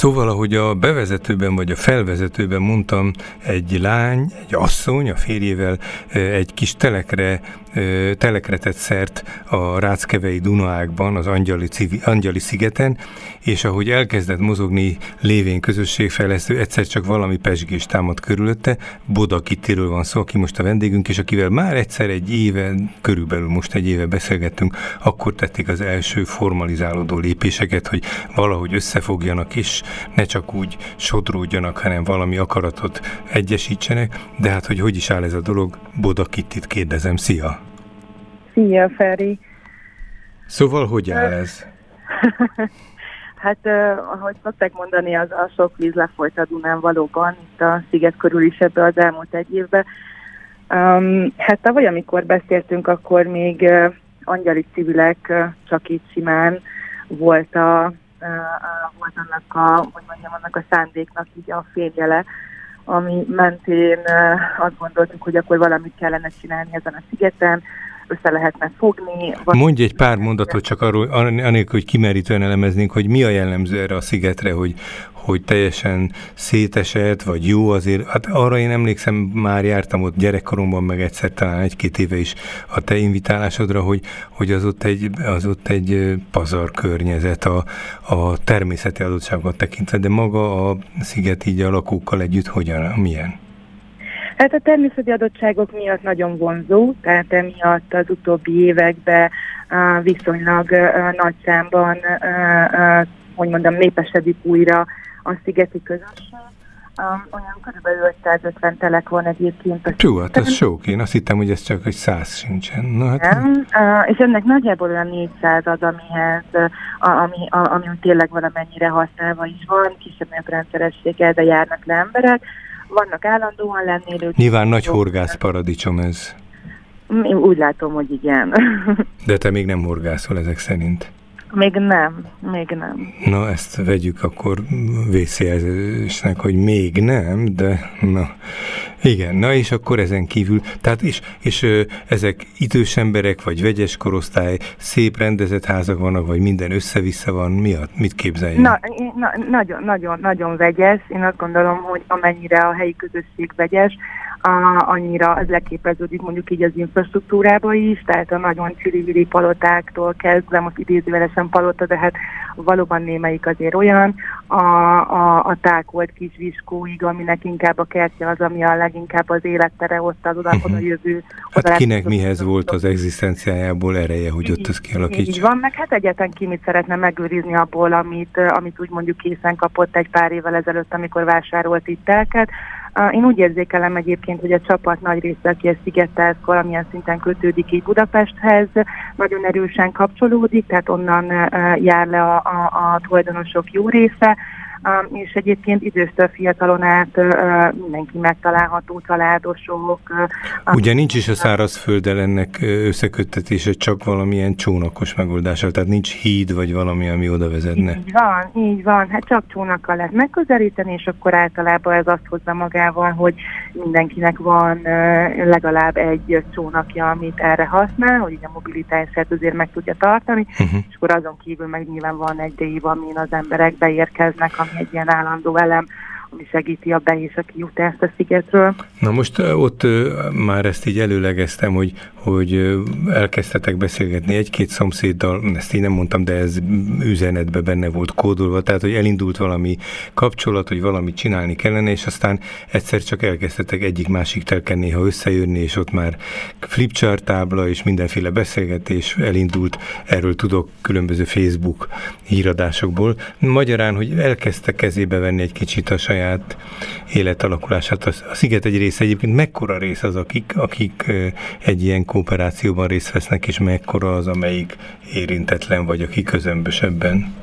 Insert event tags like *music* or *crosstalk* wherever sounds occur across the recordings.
Szóval, ahogy a bevezetőben vagy a felvezetőben mondtam, egy lány, egy asszony a férjével egy kis telekre, telekre tett szert a Ráckevei Dunaákban, az Angyali, Angyali szigeten, és ahogy elkezdett mozogni lévén közösségfejlesztő, egyszer csak valami pesgés támad körülötte, Boda Kittiről van szó, aki most a vendégünk, és akivel már egyszer egy éve, körülbelül most egy éve beszélgettünk, akkor tették az első formalizálódó lépéseket, hogy valahogy összefogjanak, és ne csak úgy sodródjanak, hanem valami akaratot egyesítsenek, de hát hogy hogy is áll ez a dolog, Boda Kittit kérdezem, szia! Szia, Feri! Szóval hogy áll ez? *laughs* Hát, ahogy szokták mondani, az a sok víz lefolyt a Dunán valóban, itt a sziget körül is ebbe az elmúlt egy évben. Um, hát tavaly, amikor beszéltünk, akkor még uh, angyali civilek uh, csak így simán volt, a, uh, uh, volt annak a, hogy mondjam, annak a szándéknak így a fényjele, ami mentén uh, azt gondoltuk, hogy akkor valamit kellene csinálni ezen a szigeten, össze lehetne fogni. Mondj egy pár mondatot csak arról, anélkül, hogy kimerítően elemeznénk, hogy mi a jellemző erre a szigetre, hogy, hogy teljesen szétesett, vagy jó azért. Hát arra én emlékszem, már jártam ott gyerekkoromban, meg egyszer talán egy-két éve is a te invitálásodra, hogy, hogy az, ott egy, az ott egy pazar környezet a, a természeti adottságokat tekintve, de maga a sziget így a lakókkal együtt hogyan, milyen? Hát a természeti adottságok miatt nagyon vonzó, tehát emiatt az utóbbi években viszonylag nagy számban, hogy mondom, népesedik újra a szigeti közösség. Olyan körülbelül 550 telek van egyébként. Jó, hát az sok. Én azt hittem, hogy ez csak egy száz sincsen. Na, hát... Nem, és ennek nagyjából olyan 400 az, amihez, ami, a, ami tényleg valamennyire használva is van, kisebb rendszerességgel, de járnak le emberek vannak állandóan lennélők. Nyilván nagy horgász paradicsom ez. Én úgy látom, hogy igen. De te még nem horgászol ezek szerint. Még nem, még nem. Na, ezt vegyük akkor vészjelzésnek, hogy még nem, de na, igen, na és akkor ezen kívül, tehát és, és ezek idős emberek, vagy vegyes korosztály, szép rendezett házak vannak, vagy minden össze-vissza van, mi a, mit képzeljen? Na, na, nagyon, nagyon, nagyon vegyes, én azt gondolom, hogy amennyire a helyi közösség vegyes, a, annyira ez leképeződik mondjuk így az infrastruktúrába is, tehát a nagyon csili palotáktól kezdve, most idézővelesen palota, de hát valóban némelyik azért olyan, a, a, a tákolt kis viskóig, aminek inkább a kertje az, ami a leginkább az élettere ott az oda, uh-huh. oda jövő. Hát oda kinek mihez volt az egzisztenciájából ereje, hogy ott ez kialakítsa? Így van, meg hát egyetlen ki mit szeretne megőrizni abból, amit, amit úgy mondjuk készen kapott egy pár évvel ezelőtt, amikor vásárolt itt elket, én úgy érzékelem egyébként, hogy a csapat nagy része, aki a szigettel valamilyen szinten kötődik így Budapesthez, nagyon erősen kapcsolódik, tehát onnan jár le a, a, a tulajdonosok jó része, és egyébként időször fiatalon át mindenki megtalálható, családosok. Ugye nincs is a szárazfölddel ennek összeköttetése, csak valamilyen csónakos megoldással, tehát nincs híd, vagy valami, ami oda vezetne. Így van, így van, hát csak csónakkal lehet megközelíteni, és akkor általában ez azt hozza magával, hogy mindenkinek van legalább egy csónakja, amit erre használ, hogy a mobilitását azért meg tudja tartani, uh-huh. és akkor azon kívül meg nyilván van egy dév, amin az emberek beérkeznek, ami egy ilyen állandó elem, ami segíti a be- és a kijutást a szigetről. Na most ott már ezt így előlegeztem, hogy, hogy elkezdtetek beszélgetni egy-két szomszéddal, ezt én nem mondtam, de ez üzenetbe benne volt kódolva, tehát hogy elindult valami kapcsolat, hogy valamit csinálni kellene, és aztán egyszer csak elkezdtetek egyik-másik telken néha összejönni, és ott már flipchart tábla és mindenféle beszélgetés elindult, erről tudok különböző Facebook híradásokból. Magyarán, hogy elkezdte kezébe venni egy kicsit a saját saját életalakulását. A sziget egy része egyébként mekkora rész az, akik, akik egy ilyen kooperációban részt vesznek, és mekkora az, amelyik érintetlen, vagy aki közömbösebben?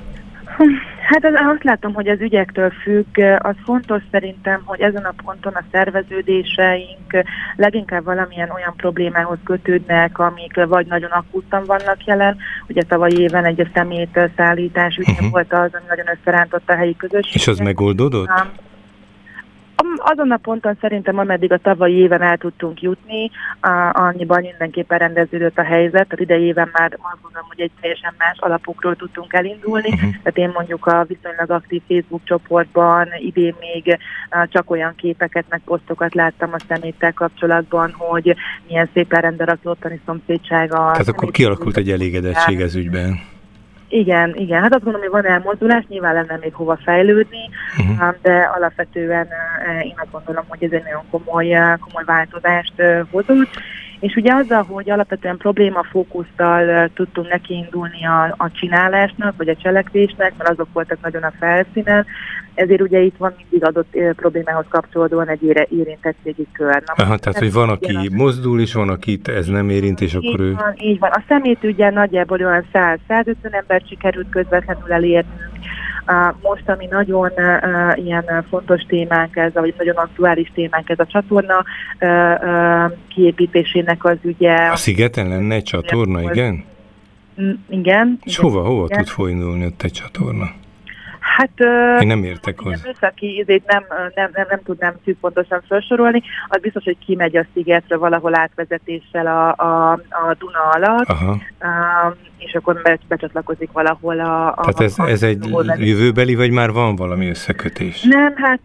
Hát az, azt látom, hogy az ügyektől függ. Az fontos szerintem, hogy ezen a ponton a szerveződéseink leginkább valamilyen olyan problémához kötődnek, amik vagy nagyon akútan vannak jelen. Ugye tavaly éven egy a szemét szállítás ügye uh-huh. volt az, ami nagyon összerántotta a helyi közösséget. És az megoldódott? Azon a ponton szerintem, ameddig a tavalyi éven el tudtunk jutni, a, annyiban mindenképpen rendeződött a helyzet, tehát idei éven már azt gondolom, hogy egy teljesen más alapokról tudtunk elindulni, uh-huh. tehát én mondjuk a viszonylag aktív Facebook csoportban idén még csak olyan képeket, meg posztokat láttam a szeméttel kapcsolatban, hogy milyen szépen rendben a ottani szomszédsága. Tehát akkor kialakult egy elégedettség ez ügyben. Igen, igen. Hát azt gondolom, hogy van elmozdulás, nyilván lenne még hova fejlődni, uh-huh. de alapvetően én azt gondolom, hogy ez egy nagyon komoly, komoly változást hozott. És ugye azzal, hogy alapvetően problémafókusztal tudtunk nekiindulni a, a csinálásnak, vagy a cselekvésnek, mert azok voltak nagyon a felszínen, ezért ugye itt van mindig adott problémához kapcsolódóan egy érintettségi kör. Na, Aha, tehát, hogy van, aki az... mozdul, és van, akit ez nem érint, és akkor így ő... Van, így van. A szemét ugye nagyjából olyan 100-150 embert sikerült közvetlenül elérnünk, most, ami nagyon ilyen fontos témánk ez, vagy nagyon aktuális témánk ez a csatorna kiépítésének az ügye. A szigeten lenne egy csatorna, igen? Mm, igen. És hova, hova igen. tud folyndulni ott egy csatorna? Hát, Én nem értek hozzá. Műszaki ízét nem, nem, nem, nem tudnám pontosan felsorolni. Az biztos, hogy kimegy a szigetre valahol átvezetéssel a, a, a Duna alatt, Aha. Um, és akkor becsatlakozik valahol a... a Tehát ez, ez egy jövőbeli, vagy már van valami összekötés? Nem, hát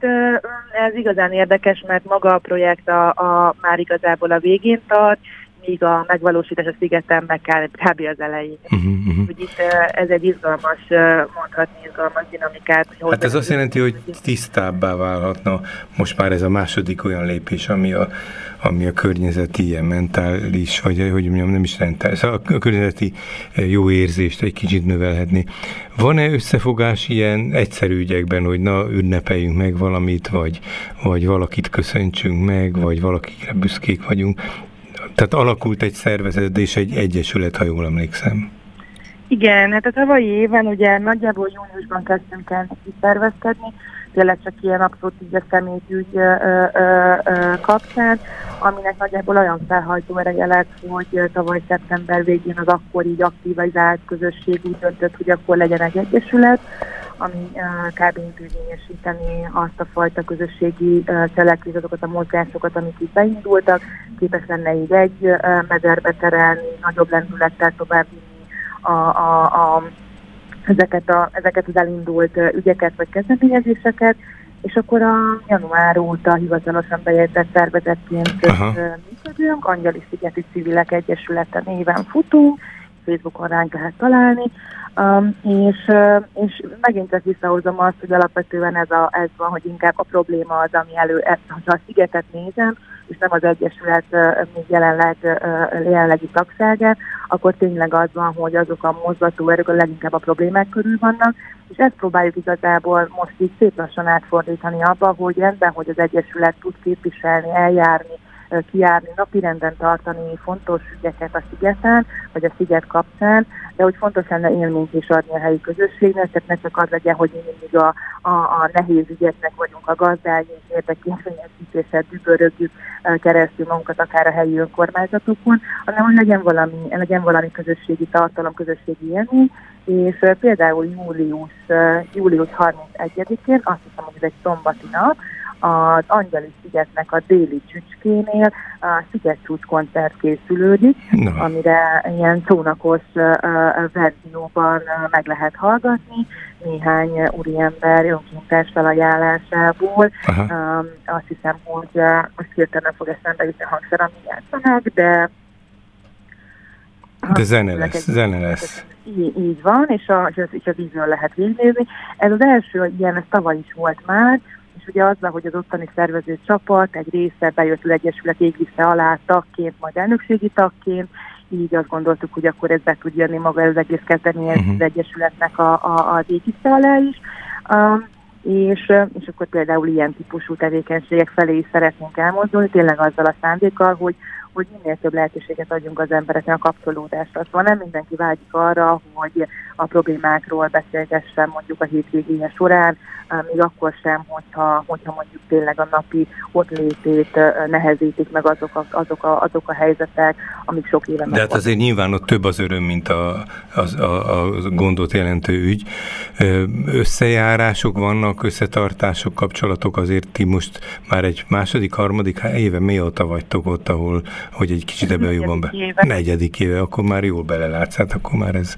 ez igazán érdekes, mert maga a projekt a, a már igazából a végén tart, míg a megvalósítás a szigeten meg kell kb. az elején. Uh-huh, uh-huh. Itt ez egy izgalmas, mondhatni izgalmas dinamikát. Hogy hát ez azt jelenti, hogy tisztábbá válhatna most már ez a második olyan lépés, ami a, ami a környezeti ilyen mentális, vagy hogy mondjam, nem is mentális, szóval a környezeti jó érzést egy kicsit növelhetni. Van-e összefogás ilyen egyszerű ügyekben, hogy na, ünnepeljünk meg valamit, vagy, vagy valakit köszöntsünk meg, vagy valakikre büszkék vagyunk? Tehát alakult egy szervezet és egy egyesület, ha jól emlékszem. Igen, hát a tavalyi éven ugye nagyjából júniusban kezdtünk el szervezkedni, tényleg csak ilyen abszolút így a személyügy kapcsán, aminek nagyjából olyan felhajtó ereje lett, hogy tavaly szeptember végén az akkor így aktivizált közösség úgy döntött, hogy akkor legyen egy egyesület, ami kb. intézményesíteni azt a fajta közösségi cselekvés, azokat a mozgásokat, amik itt beindultak, képes lenne így egy mederbe terelni, nagyobb lendülettel továbbvinni a, a, a, ezeket, a, ezeket az elindult ügyeket vagy kezdeményezéseket, és akkor a január óta hivatalosan bejegyzett szervezetként működünk, Angyali Szigeti Civilek Egyesülete néven futunk, Facebookon ránk lehet találni, Um, és, uh, és megint ezt visszahozom azt, hogy alapvetően ez, a, ez van, hogy inkább a probléma az, ami elő, ez, ha a szigetet nézem, és nem az Egyesület még jelenleg, jelenlegi tagsága, akkor tényleg az van, hogy azok a mozgató erők a leginkább a problémák körül vannak, és ezt próbáljuk igazából most így szép lassan átfordítani abba, hogy rendben, hogy az Egyesület tud képviselni, eljárni, kiárni, napirenden tartani fontos ügyeket a szigeten, vagy a sziget kapcsán, de hogy fontos lenne élményt is adni a helyi közösségnek, tehát ne csak az legyen, hogy mi mindig a, a, a nehéz ügyeknek vagyunk a gazdái, és érdekényfényesítéssel dübörögjük keresztül magunkat akár a helyi önkormányzatokon, hanem hogy legyen valami, legyen valami közösségi tartalom, közösségi élmény, és például július, július 31-én, azt hiszem, hogy ez egy szombati nap, az Angyali szigetnek a déli csücskénél a Szigetcsúcs koncert készülődik, no. amire ilyen csónakos verzióban meg lehet hallgatni, néhány úriember önkéntes felajánlásából. Um, azt hiszem, hogy most hirtelen nem fog eszembe jutni a hangszer, ami játszanak, de de zene lesz, zene lesz. Így, így van, és a, és a vízről lehet végignézni. Ez az első ilyen, ez tavaly is volt már, és ugye azzal, hogy az ottani szervező csapat egy része bejött az Egyesület égisze alá tagként, majd elnökségi tagként, így azt gondoltuk, hogy akkor ez be tud jönni maga az egész kezdeményezés uh-huh. az Egyesületnek a, a, a égisze alá is. Um, és, és akkor például ilyen típusú tevékenységek felé is szeretnénk elmozdulni, tényleg azzal a szándékkal, hogy, hogy minél több lehetőséget adjunk az embereknek a kapcsolódásra. Szóval nem mindenki vágyik arra, hogy a problémákról beszélgessen mondjuk a hétvégéje során, még akkor sem, hogyha, hogyha mondjuk tényleg a napi ott létét nehezítik meg azok a, azok a, azok a helyzetek, amik sok éve De hát azért nyilván ott több az öröm, mint a, a, a, a gondot jelentő ügy. Összejárások vannak, összetartások, kapcsolatok, azért ti most már egy második, harmadik éve mióta vagytok ott, ahol, hogy egy kicsit ebben jobban be... Éve. Negyedik éve, akkor már jól belelátsz, hát akkor már ez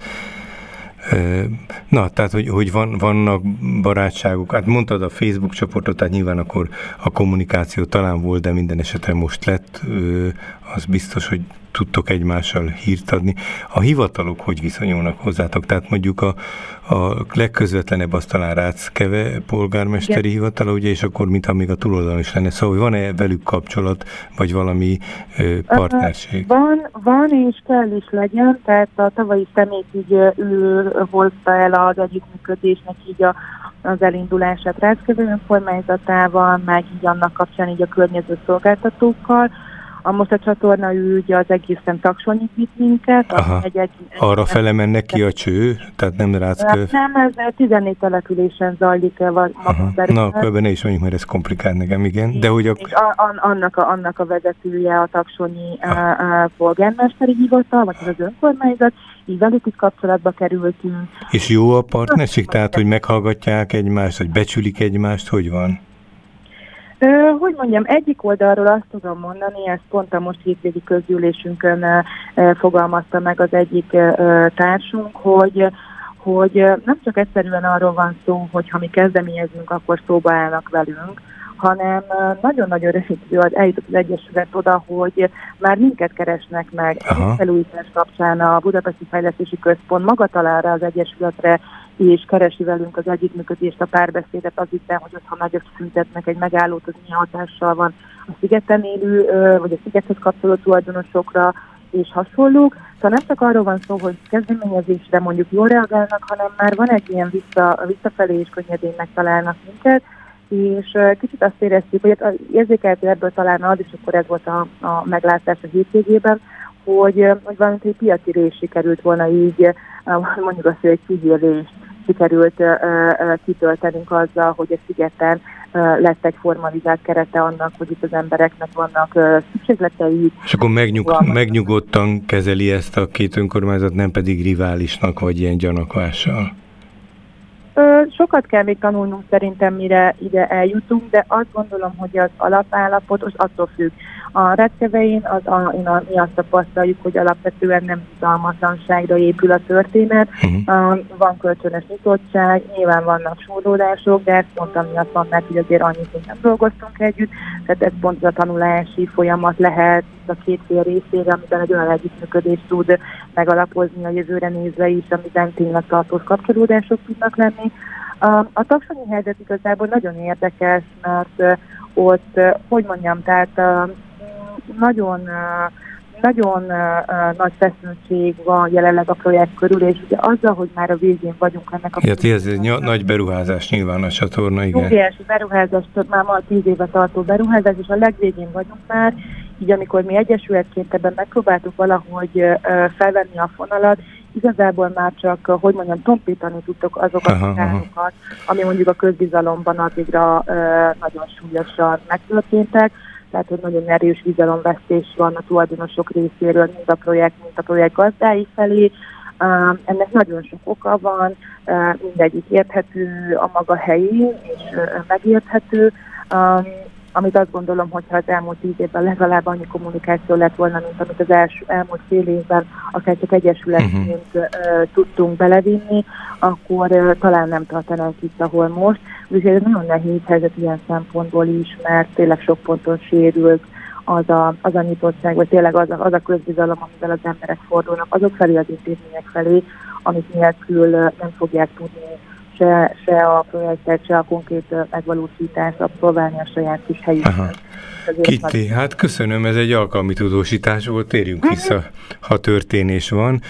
Na, tehát, hogy, hogy van, vannak barátságok, hát mondtad a Facebook csoportot, tehát nyilván akkor a kommunikáció talán volt, de minden esetre most lett, az biztos, hogy tudtok egymással hírt adni. A hivatalok hogy viszonyulnak hozzátok? Tehát mondjuk a, a legközvetlenebb az talán Ráckeve polgármesteri Igen. hivatala, ugye, és akkor mintha még a túloldalon is lenne. Szóval van-e velük kapcsolat, vagy valami ö, partnerség? Van, van és kell is legyen, tehát a tavalyi szemét így ő hozta el az együttműködésnek így a az elindulását Ráckeve önkormányzatával, meg így annak kapcsán így a környező szolgáltatókkal. A most a csatorna ügy az egészen taksonyit vitt minket. Aha. Egy, egy, Arra fele mennek ki a cső? Tehát nem rácköv? Nem, ez 14 településen zajlik el. Na, akkor ebben is mondjuk, mert ez komplikált nekem, igen. De hogy a... És a, a, annak, a, annak a vezetője a taksonyi a, a polgármesteri hivatal, vagy az önkormányzat, így velük is kapcsolatba kerültünk. És jó a partnerség, tehát hogy meghallgatják egymást, hogy becsülik egymást, hogy van? Hogy mondjam, egyik oldalról azt tudom mondani, ezt pont a most hétvégi közgyűlésünkön fogalmazta meg az egyik társunk, hogy hogy nem csak egyszerűen arról van szó, hogy ha mi kezdeményezünk, akkor szóba állnak velünk, hanem nagyon-nagyon rövid az eljutott az Egyesület oda, hogy már minket keresnek meg. A felújítás kapcsán a Budapesti Fejlesztési Központ maga talál rá az Egyesületre, és keresi velünk az együttműködést, a párbeszédet, az hiszem, hogy ott, ha nagyot szüntetnek egy megállót, az milyen hatással van a szigeten élő, vagy a szigethez kapcsolódó tulajdonosokra, és hasonlók. Szóval nem csak arról van szó, hogy kezdeményezésre mondjuk jól reagálnak, hanem már van egy ilyen vissza, visszafelé és könnyedén megtalálnak minket, és kicsit azt éreztük, hogy hát érzékeltő ebből talán az, és akkor ez volt a, a meglátás a hétvégében, hogy, hogy valamint egy piaci rész sikerült volna így, mondjuk azt, hogy egy kihírést sikerült kitöltenünk azzal, hogy a szigeten lett egy formalizált kerete annak, hogy itt az embereknek vannak szükségletei. És akkor megnyug, megnyugodtan kezeli ezt a két önkormányzat, nem pedig riválisnak, vagy ilyen gyanakvással? Sokat kell még tanulnunk szerintem, mire ide eljutunk, de azt gondolom, hogy az alapállapot az attól függ. A retkevein az a, én a, mi azt tapasztaljuk, hogy alapvetően nem bizalmatlanságra épül a történet. Uh-huh. Van kölcsönös nyitottság, nyilván vannak súrlódások, de ezt mondtam, miatt van, mert hogy azért annyit nem dolgoztunk együtt, tehát ez pont a tanulási folyamat lehet a két fél részére, amiben egy olyan együttműködés tud megalapozni a jövőre nézve is, amiben tényleg tartós kapcsolódások tudnak lenni. A, a taksonyi helyzet igazából nagyon érdekes, mert ott, hogy mondjam, tehát nagyon nagyon uh, nagy feszültség van jelenleg a projekt körül, és ugye azzal, hogy már a végén vagyunk ennek a... Ja, ez egy ny- nagy beruházás nyilván a csatorna, igen. Óriási beruházás, már ma tíz éve tartó beruházás, és a legvégén vagyunk már, így amikor mi egyesületként ebben megpróbáltuk valahogy felvenni a fonalat, igazából már csak, hogy mondjam, tompítani tudtok azokat a károkat, ami mondjuk a közbizalomban addigra nagyon súlyosan megtörténtek, tehát hogy nagyon erős bizalomvesztés van a tulajdonosok részéről, mind a projekt, mind a projekt gazdái felé. Uh, ennek nagyon sok oka van, uh, mindegyik érthető a maga helyén, és uh, megérthető. Um, amit azt gondolom, hogy ha az elmúlt tíz évben legalább annyi kommunikáció lett volna, mint amit az első, elmúlt fél évben akár csak egyesületként uh-huh. uh, tudtunk belevinni, akkor uh, talán nem tartanánk itt, ahol most. Úgyhogy ez nagyon nehéz helyzet ilyen szempontból is, mert tényleg sok ponton sérült az a, az a nyitottság, vagy tényleg az a, az a közbizalom, amivel az emberek fordulnak azok felé az intézmények felé, amit nélkül nem fogják tudni se, se a projektet, se a konkrét megvalósítást abszolválni a saját kis helyükön. Kitti, hát köszönöm, ez egy alkalmi tudósítás volt, térjünk mhm. vissza, ha történés van,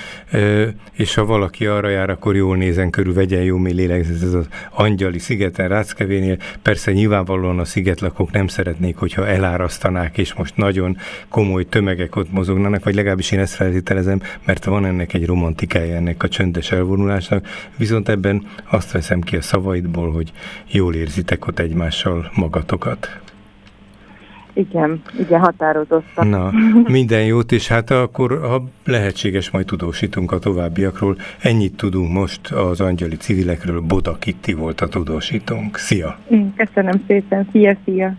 és ha valaki arra jár, akkor jól nézen körül, vegyen jó mély lélegzet, ez az Angyali szigeten, Ráckevénél. Persze nyilvánvalóan a szigetlakók nem szeretnék, hogyha elárasztanák, és most nagyon komoly tömegek ott mozognának, vagy legalábbis én ezt feltételezem, mert van ennek egy romantikája ennek a csöndes elvonulásnak, viszont ebben azt veszem ki a szavaidból, hogy jól érzitek ott egymással magatokat. Igen, igen, határozottan. Na, minden jót, és hát akkor, ha lehetséges, majd tudósítunk a továbbiakról. Ennyit tudunk most az angyali civilekről. Boda Kitti volt a tudósítónk. Szia! Köszönöm szépen, szia, szia!